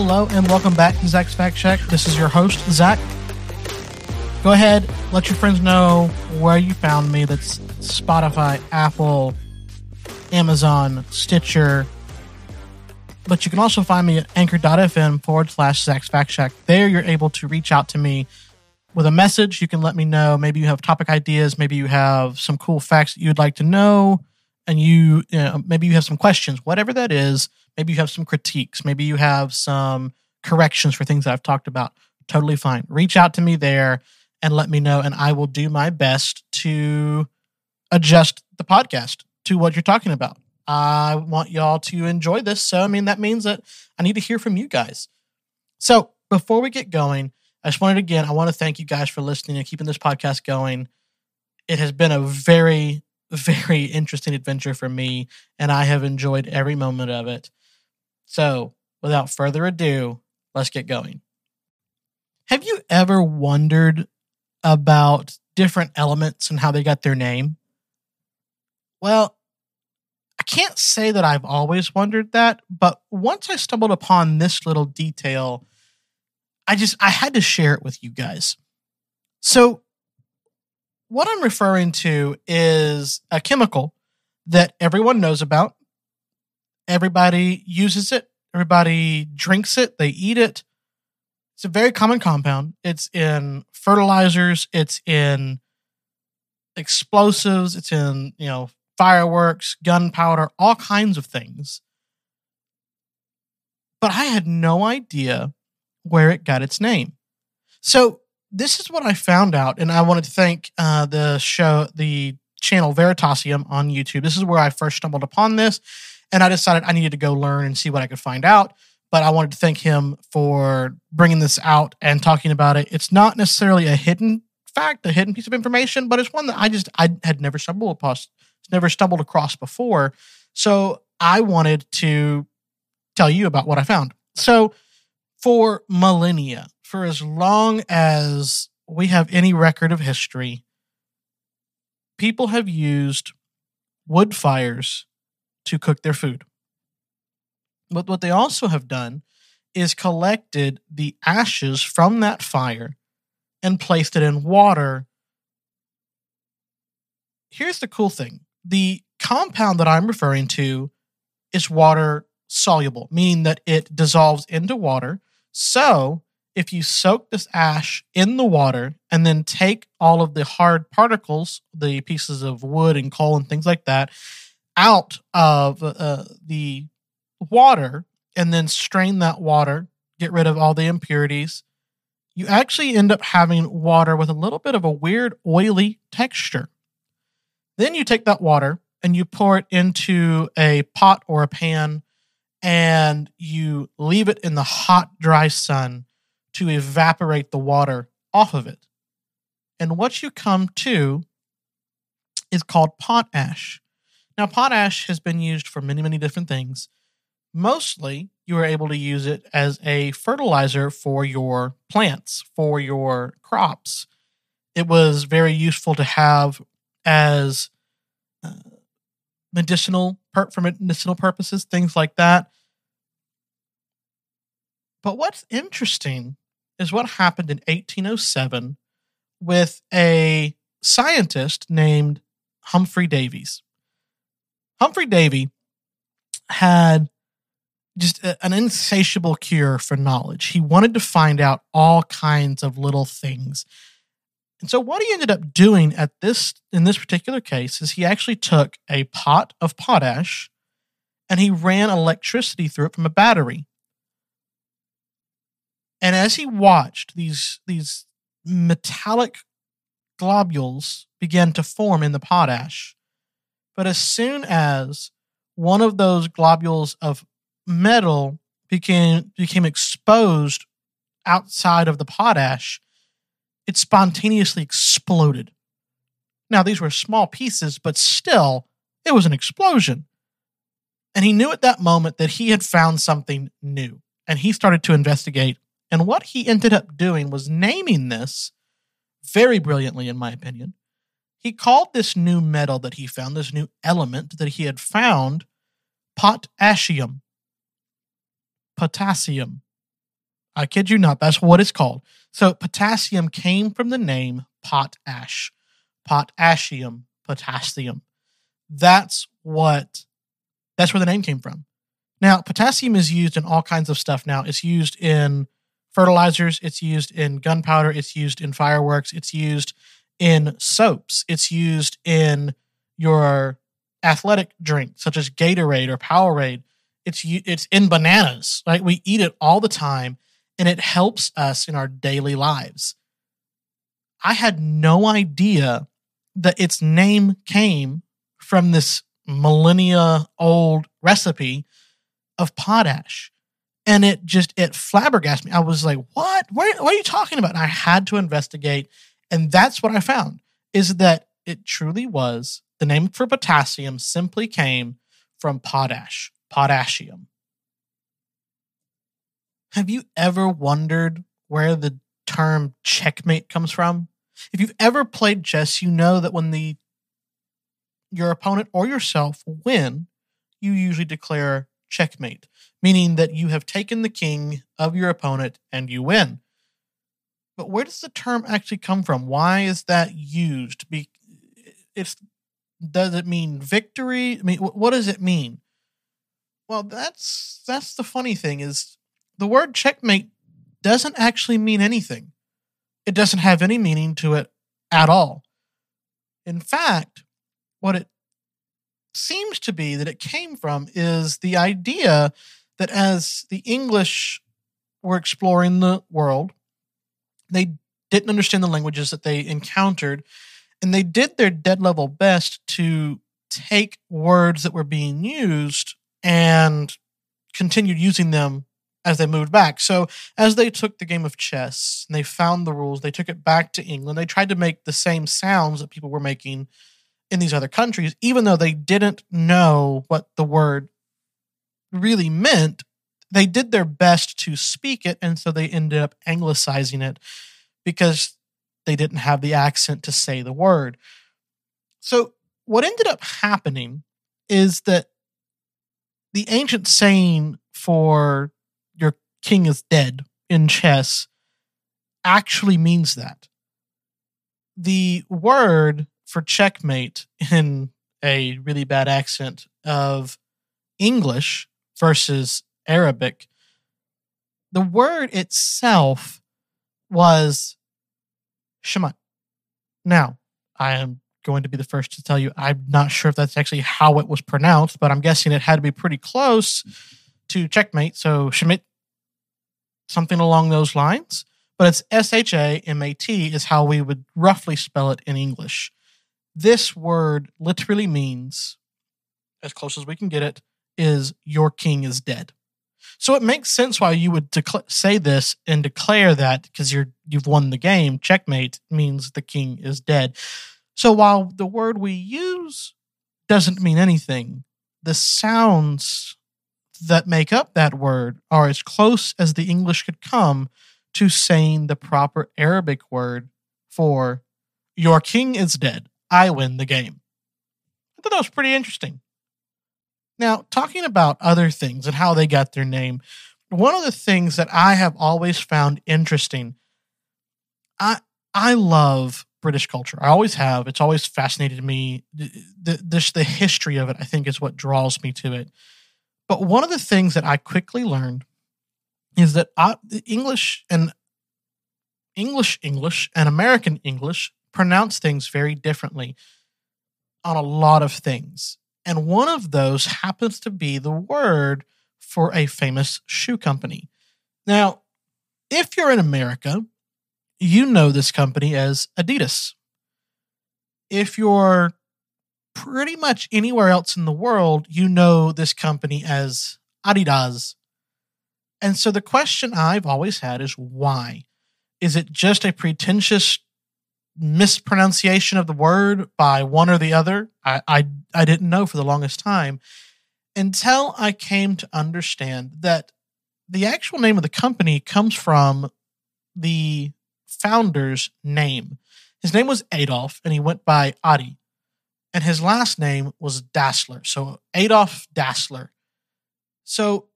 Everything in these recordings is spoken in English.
Hello and welcome back to Zach's Fact Shack. This is your host, Zach. Go ahead, let your friends know where you found me. That's Spotify, Apple, Amazon, Stitcher. But you can also find me at anchor.fm forward slash Zach's Fact Shack. There you're able to reach out to me with a message. You can let me know. Maybe you have topic ideas. Maybe you have some cool facts that you'd like to know. And you, you know, maybe you have some questions, whatever that is. Maybe you have some critiques. Maybe you have some corrections for things that I've talked about. Totally fine. Reach out to me there and let me know, and I will do my best to adjust the podcast to what you're talking about. I want y'all to enjoy this. So, I mean, that means that I need to hear from you guys. So, before we get going, I just wanted again, I want to thank you guys for listening and keeping this podcast going. It has been a very, very interesting adventure for me, and I have enjoyed every moment of it. So, without further ado, let's get going. Have you ever wondered about different elements and how they got their name? Well, I can't say that I've always wondered that, but once I stumbled upon this little detail, I just I had to share it with you guys. So what I'm referring to is a chemical that everyone knows about Everybody uses it. Everybody drinks it. They eat it. It's a very common compound. It's in fertilizers. It's in explosives. It's in, you know, fireworks, gunpowder, all kinds of things. But I had no idea where it got its name. So this is what I found out, and I wanted to thank uh, the show, the channel Veritasium on YouTube. This is where I first stumbled upon this, and I decided I needed to go learn and see what I could find out. But I wanted to thank him for bringing this out and talking about it. It's not necessarily a hidden fact, a hidden piece of information, but it's one that I just I had never stumbled across, never stumbled across before. So I wanted to tell you about what I found. So for millennia, for as long as we have any record of history, people have used wood fires to cook their food. But what they also have done is collected the ashes from that fire and placed it in water. Here's the cool thing the compound that I'm referring to is water soluble, meaning that it dissolves into water. So if you soak this ash in the water and then take all of the hard particles, the pieces of wood and coal and things like that, out of uh, the water and then strain that water, get rid of all the impurities, you actually end up having water with a little bit of a weird oily texture. Then you take that water and you pour it into a pot or a pan and you leave it in the hot, dry sun to evaporate the water off of it. And what you come to is called potash. Now, potash has been used for many, many different things. Mostly, you are able to use it as a fertilizer for your plants, for your crops. It was very useful to have as uh, medicinal for medicinal purposes, things like that. But what's interesting is what happened in 1807 with a scientist named Humphrey Davies. Humphrey Davy had just a, an insatiable cure for knowledge. He wanted to find out all kinds of little things. And so what he ended up doing at this in this particular case is he actually took a pot of potash and he ran electricity through it from a battery. And as he watched these these metallic globules begin to form in the potash, but as soon as one of those globules of metal became became exposed outside of the potash, it spontaneously exploded. Now these were small pieces, but still, it was an explosion. And he knew at that moment that he had found something new, and he started to investigate. And what he ended up doing was naming this very brilliantly, in my opinion, he called this new metal that he found, this new element that he had found, potassium. Potassium. I kid you not. That's what it's called. So potassium came from the name potash, potassium, potassium. That's what. That's where the name came from. Now, potassium is used in all kinds of stuff. Now, it's used in fertilizers. It's used in gunpowder. It's used in fireworks. It's used in soaps. It's used in your athletic drink, such as Gatorade or Powerade. It's it's in bananas, right? We eat it all the time, and it helps us in our daily lives. I had no idea that its name came from this millennia old recipe of potash. And it just it flabbergasted me. I was like, "What? What, what are you talking about?" And I had to investigate, and that's what I found is that it truly was the name for potassium simply came from potash, potassium. Have you ever wondered where the term checkmate comes from? If you've ever played chess, you know that when the your opponent or yourself win, you usually declare checkmate, meaning that you have taken the king of your opponent and you win. But where does the term actually come from? Why is that used? Be it's does it mean victory? I mean, what does it mean? Well, that's that's the funny thing is the word checkmate doesn't actually mean anything. It doesn't have any meaning to it at all. In fact, what it seems to be that it came from is the idea that as the English were exploring the world, they didn't understand the languages that they encountered, and they did their dead level best to take words that were being used and continued using them as they moved back. So, as they took the game of chess and they found the rules, they took it back to England. They tried to make the same sounds that people were making in these other countries, even though they didn't know what the word really meant. They did their best to speak it, and so they ended up anglicizing it because they didn't have the accent to say the word. So, what ended up happening is that the ancient saying for your king is dead in chess actually means that. The word for checkmate in a really bad accent of English versus Arabic, the word itself was shamat. Now, I am going to be the first to tell you I'm not sure if that's actually how it was pronounced, but I'm guessing it had to be pretty close to checkmate. So Schmidt, something along those lines. But it's S H A M A T is how we would roughly spell it in English this word literally means, as close as we can get it, is your king is dead. So it makes sense why you would say this and declare that because you're you've won the game. Checkmate means the king is dead. So while the word we use doesn't mean anything, the sounds that make up that word are as close as the English could come to saying the proper Arabic word for your king is dead. I win the game. I thought that was pretty interesting. Now, talking about other things and how they got their name, one of the things that I have always found interesting, I I love British culture. I always have. It's always fascinated me. The, the, the history of it, I think, is what draws me to it. But one of the things that I quickly learned is that I, English and English English and American English pronounce things very differently on a lot of things. And one of those happens to be the word for a famous shoe company. Now, if you're in America, you know this company as Adidas. If you're pretty much anywhere else in the world, you know this company as Adidas. And so the question I've always had is why? Is it just a pretentious mispronunciation of the word by one or the other. I, I, I didn't know for the longest time until I came to understand that the actual name of the company comes from the founder's name. His name was Adolf, and he went by Adi. And his last name was Dassler. So Adolf Dassler. So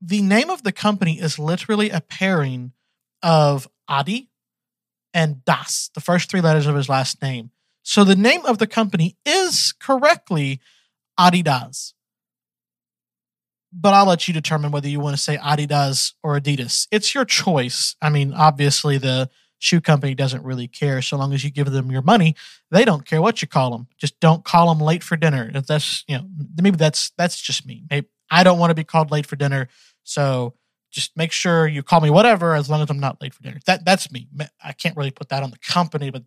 the name of the company is literally a pairing of Adi and Das, the first three letters of his last name. So the name of the company is correctly Adidas. But I'll let you determine whether you want to say Adidas or Adidas. It's your choice. I mean, obviously the shoe company doesn't really care so long as you give them your money. They don't care what you call them. Just don't call them late for dinner. If that's you know maybe that's that's just me. Maybe I don't want to be called late for dinner. So just make sure you call me whatever as long as I'm not late for dinner. That that's me. I can't really put that on the company, but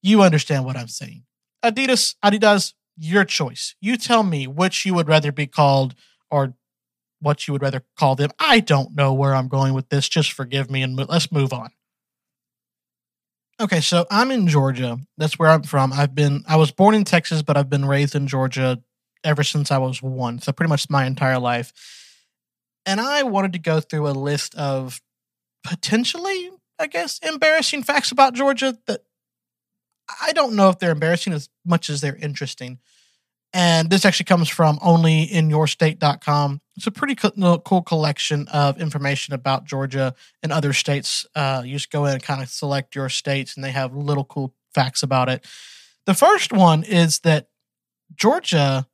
you understand what I'm saying. Adidas, Adidas, your choice. You tell me which you would rather be called or what you would rather call them. I don't know where I'm going with this. Just forgive me and let's move on. Okay, so I'm in Georgia. That's where I'm from. I've been I was born in Texas, but I've been raised in Georgia ever since I was 1. So pretty much my entire life and I wanted to go through a list of potentially, I guess, embarrassing facts about Georgia that I don't know if they're embarrassing as much as they're interesting. And this actually comes from onlyinyourstate.com. It's a pretty cool collection of information about Georgia and other states. Uh, you just go in and kind of select your states, and they have little cool facts about it. The first one is that Georgia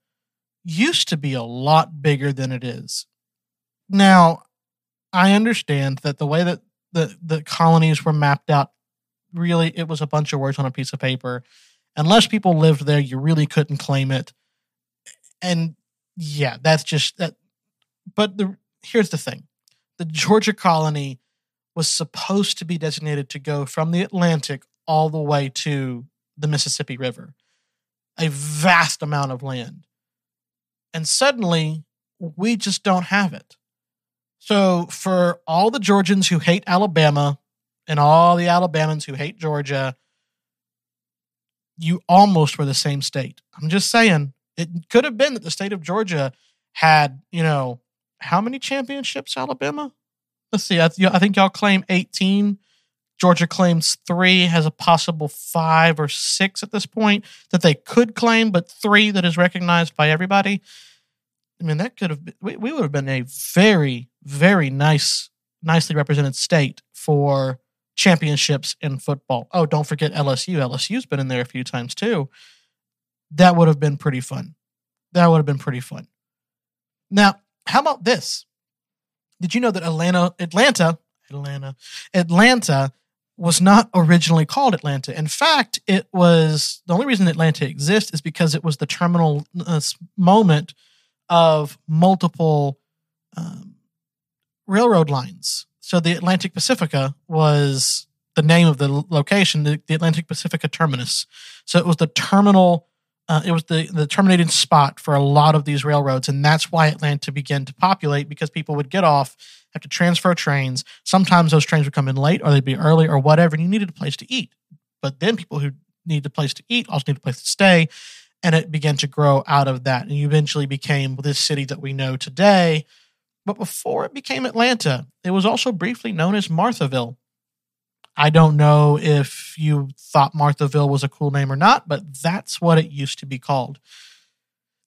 used to be a lot bigger than it is. Now, I understand that the way that the, the colonies were mapped out, really, it was a bunch of words on a piece of paper. Unless people lived there, you really couldn't claim it. And yeah, that's just that. But the here's the thing the Georgia colony was supposed to be designated to go from the Atlantic all the way to the Mississippi River, a vast amount of land. And suddenly, we just don't have it. So for all the Georgians who hate Alabama and all the Alabamans who hate Georgia, you almost were the same state. I'm just saying it could have been that the state of Georgia had, you know, how many championships Alabama? Let's see. I, I think y'all claim 18. Georgia claims three, has a possible five or six at this point that they could claim, but three that is recognized by everybody. I mean, that could have been, we, we would have been a very, very nice, nicely represented state for championships in football. Oh, don't forget LSU. LSU's been in there a few times too. That would have been pretty fun. That would have been pretty fun. Now, how about this? Did you know that Atlanta, Atlanta, Atlanta, Atlanta was not originally called Atlanta. In fact, it was the only reason Atlanta exists is because it was the terminal uh, moment of multiple um, railroad lines. So the Atlantic Pacifica was the name of the location, the, the Atlantic Pacifica terminus. So it was the terminal. Uh, it was the the terminating spot for a lot of these railroads, and that's why Atlanta began to populate because people would get off, have to transfer trains. Sometimes those trains would come in late, or they'd be early, or whatever, and you needed a place to eat. But then people who needed a place to eat also needed a place to stay and it began to grow out of that. And eventually became this city that we know today. But before it became atlanta it was also briefly known as marthaville. I don't know if you thought marthaville was a cool name or not but that's what it used to be called.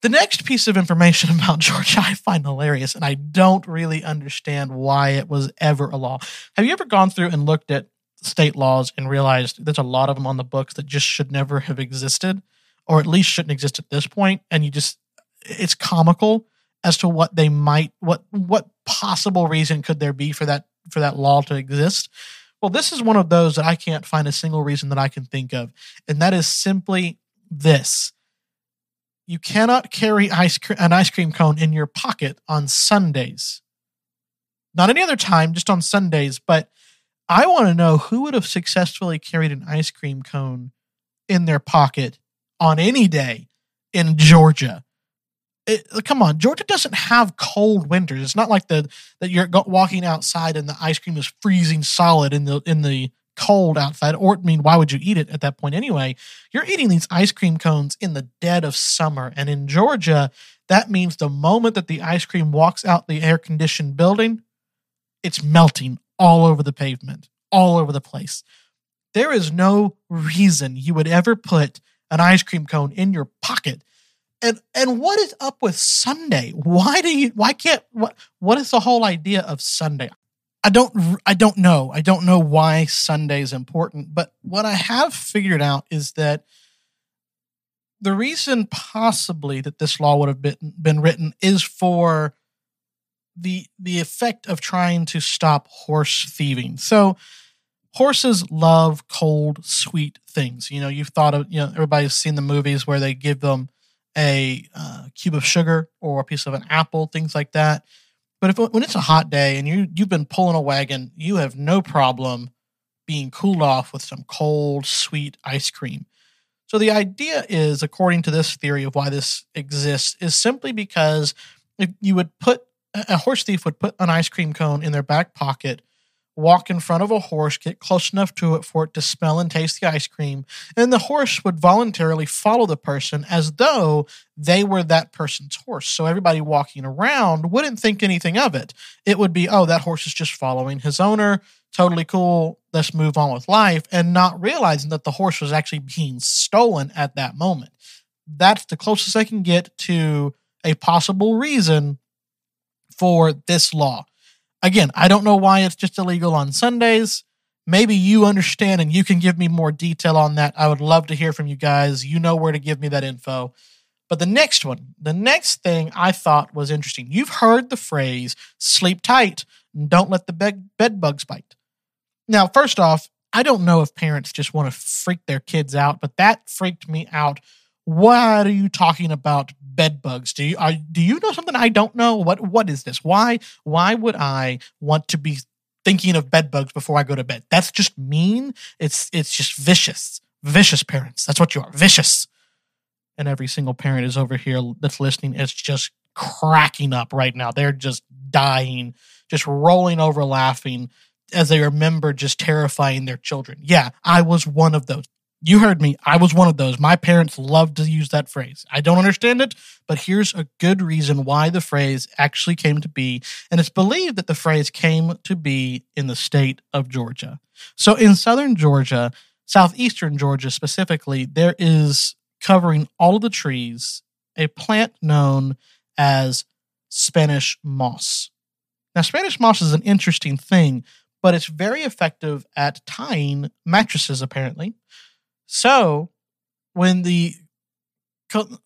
The next piece of information about georgia i find hilarious and i don't really understand why it was ever a law. Have you ever gone through and looked at state laws and realized there's a lot of them on the books that just should never have existed or at least shouldn't exist at this point and you just it's comical as to what they might what what possible reason could there be for that for that law to exist? Well this is one of those that i can't find a single reason that i can think of and that is simply this. You cannot carry ice cre- an ice cream cone in your pocket on sundays. Not any other time just on sundays but i want to know who would have successfully carried an ice cream cone in their pocket on any day in Georgia. It, come on, Georgia doesn't have cold winters. It's not like the that you're walking outside and the ice cream is freezing solid in the in the cold outside. Or I mean, why would you eat it at that point anyway? You're eating these ice cream cones in the dead of summer, and in Georgia, that means the moment that the ice cream walks out the air conditioned building, it's melting all over the pavement, all over the place. There is no reason you would ever put an ice cream cone in your pocket And and what is up with Sunday? Why do you why can't what what is the whole idea of Sunday? I don't I don't know. I don't know why Sunday is important, but what I have figured out is that the reason possibly that this law would have been been written is for the the effect of trying to stop horse thieving. So horses love cold, sweet things. You know, you've thought of you know everybody's seen the movies where they give them a uh, cube of sugar or a piece of an apple, things like that. But if when it's a hot day and you you've been pulling a wagon, you have no problem being cooled off with some cold, sweet ice cream. So the idea is, according to this theory of why this exists, is simply because if you would put a horse thief would put an ice cream cone in their back pocket walk in front of a horse, get close enough to it for it to smell and taste the ice cream, and the horse would voluntarily follow the person as though they were that person's horse. So everybody walking around wouldn't think anything of it. It would be, oh, that horse is just following his owner. Totally cool. Let's move on with life. And not realizing that the horse was actually being stolen at that moment. That's the closest I can get to a possible reason for this law. Again, I don't know why it's just illegal on Sundays. Maybe you understand and you can give me more detail on that. I would love to hear from you guys. You know where to give me that info. But the next one, the next thing I thought was interesting. You've heard the phrase sleep tight and don't let the bed, bed bugs bite. Now, first off, I don't know if parents just want to freak their kids out, but that freaked me out what are you talking about bed bugs. Do you are, do you know something i don't know? What what is this? Why why would i want to be thinking of bed bugs before i go to bed? That's just mean. It's it's just vicious. Vicious parents. That's what you are. Vicious. And every single parent is over here that's listening is just cracking up right now. They're just dying just rolling over laughing as they remember just terrifying their children. Yeah i was one of those you heard me. I was one of those. My parents loved to use that phrase. I don't understand it, but here's a good reason why the phrase actually came to be. And it's believed that the phrase came to be in the state of Georgia. So in southern Georgia, southeastern Georgia specifically, there is covering all of the trees a plant known as Spanish moss. Now, Spanish moss is an interesting thing, but it's very effective at tying mattresses, apparently. So, when the co-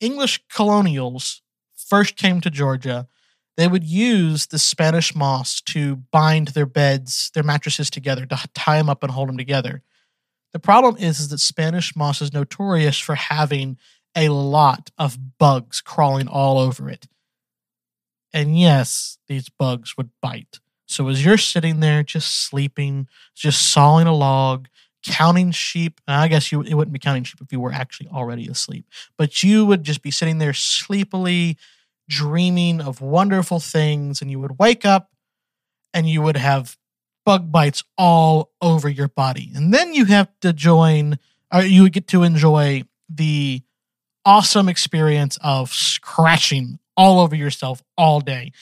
English colonials first came to Georgia, they would use the Spanish moss to bind their beds, their mattresses together, to tie them up and hold them together. The problem is, is that Spanish moss is notorious for having a lot of bugs crawling all over it. And yes, these bugs would bite. So as you're sitting there just sleeping, just sawing a log, counting sheep. I guess you it wouldn't be counting sheep if you were actually already asleep, but you would just be sitting there sleepily dreaming of wonderful things, and you would wake up and you would have bug bites all over your body, and then you have to join, or you would get to enjoy the awesome experience of scratching all over yourself all day.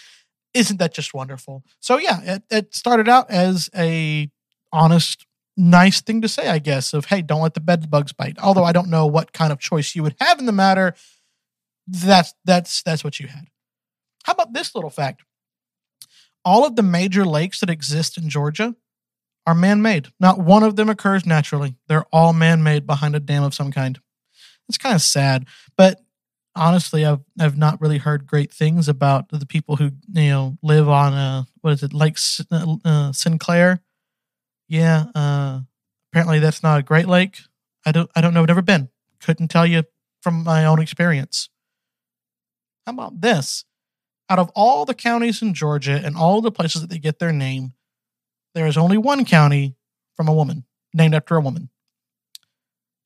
Isn't that just wonderful? So yeah, it, it started out as a honest nice thing to say, I guess, of hey, don't let the bed bugs bite. Although I don't know what kind of choice you would have in the matter. That's that's that's what you had. How about this little fact? All of the major lakes that exist in Georgia are man-made. Not one of them occurs naturally. They're all man-made behind a dam of some kind. It's kind of sad, but honestly, I've I've not really heard great things about the people who you know live on uh what is it Lake uh, uh, Sinclair yeah, uh, apparently that's not a Great Lake. I don't, I don't know. I've never been. Couldn't tell you from my own experience. How about this? Out of all the counties in Georgia and all the places that they get their name, there is only one county from a woman, named after a woman.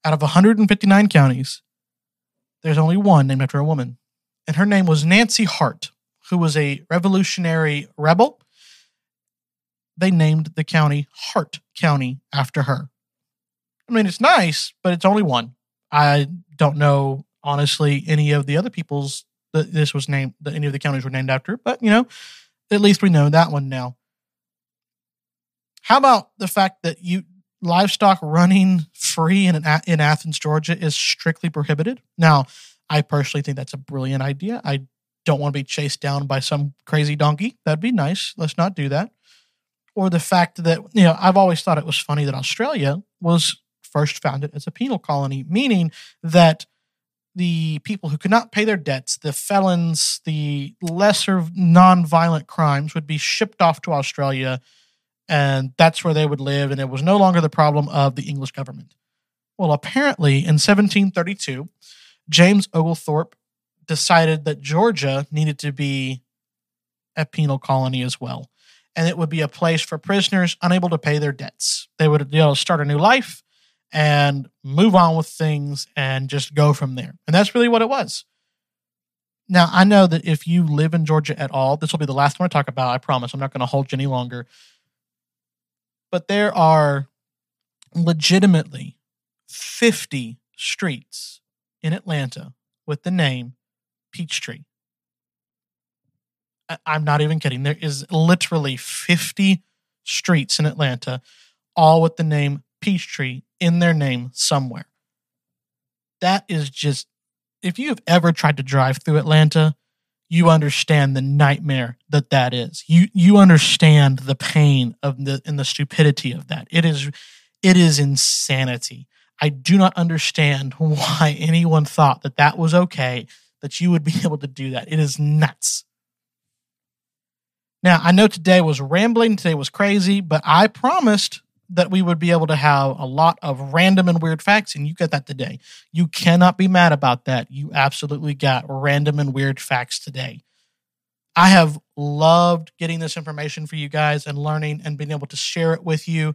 Out of 159 counties, there's only one named after a woman. And her name was Nancy Hart, who was a revolutionary rebel they named the county Hart County after her. I mean, it's nice, but it's only one. I don't know, honestly, any of the other people's that this was named, that any of the counties were named after, but you know, at least we know that one now. How about the fact that you livestock running free in in Athens, Georgia, is strictly prohibited? Now, I personally think that's a brilliant idea. I don't want to be chased down by some crazy donkey. That'd be nice. Let's not do that. Or the fact that, you know, I've always thought it was funny that Australia was first founded as a penal colony, meaning that the people who could not pay their debts, the felons, the lesser non-violent crimes would be shipped off to Australia and that's where they would live and it was no longer the problem of the English government. Well, apparently in 1732, James Oglethorpe decided that Georgia needed to be a penal colony as well. And it would be a place for prisoners unable to pay their debts. They would you know, start a new life and move on with things and just go from there. And that's really what it was. Now, I know that if you live in Georgia at all, this will be the last one I talk about. I promise. I'm not going to hold you any longer. But there are legitimately 50 streets in Atlanta with the name Peachtree. I'm not even kidding. There is literally 50 streets in Atlanta, all with the name Peachtree in their name somewhere. That is just, if you've ever tried to drive through Atlanta, you understand the nightmare that that is. You you understand the pain of the and the stupidity of that. It is it is insanity. I do not understand why anyone thought that that was okay, that you would be able to do that. It is nuts. Now, I know today was rambling, today was crazy, but I promised that we would be able to have a lot of random and weird facts, and you got that today. You cannot be mad about that. You absolutely got random and weird facts today. I have loved getting this information for you guys and learning and being able to share it with you.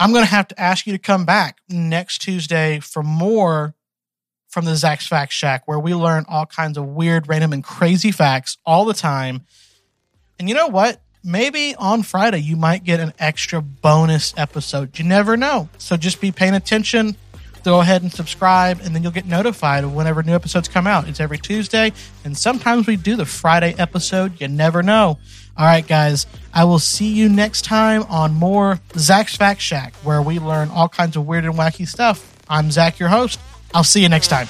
I'm going to have to ask you to come back next Tuesday for more from the Zach's Fact Shack, where we learn all kinds of weird, random, and crazy facts all the time. And you know what? Maybe on Friday you might get an extra bonus episode. You never know. So just be paying attention. Go ahead and subscribe, and then you'll get notified of whenever new episodes come out. It's every Tuesday, and sometimes we do the Friday episode. You never know. All right, guys, I will see you next time on more Zach's Fact Shack, where we learn all kinds of weird and wacky stuff. I'm Zach, your host. I'll see you next time.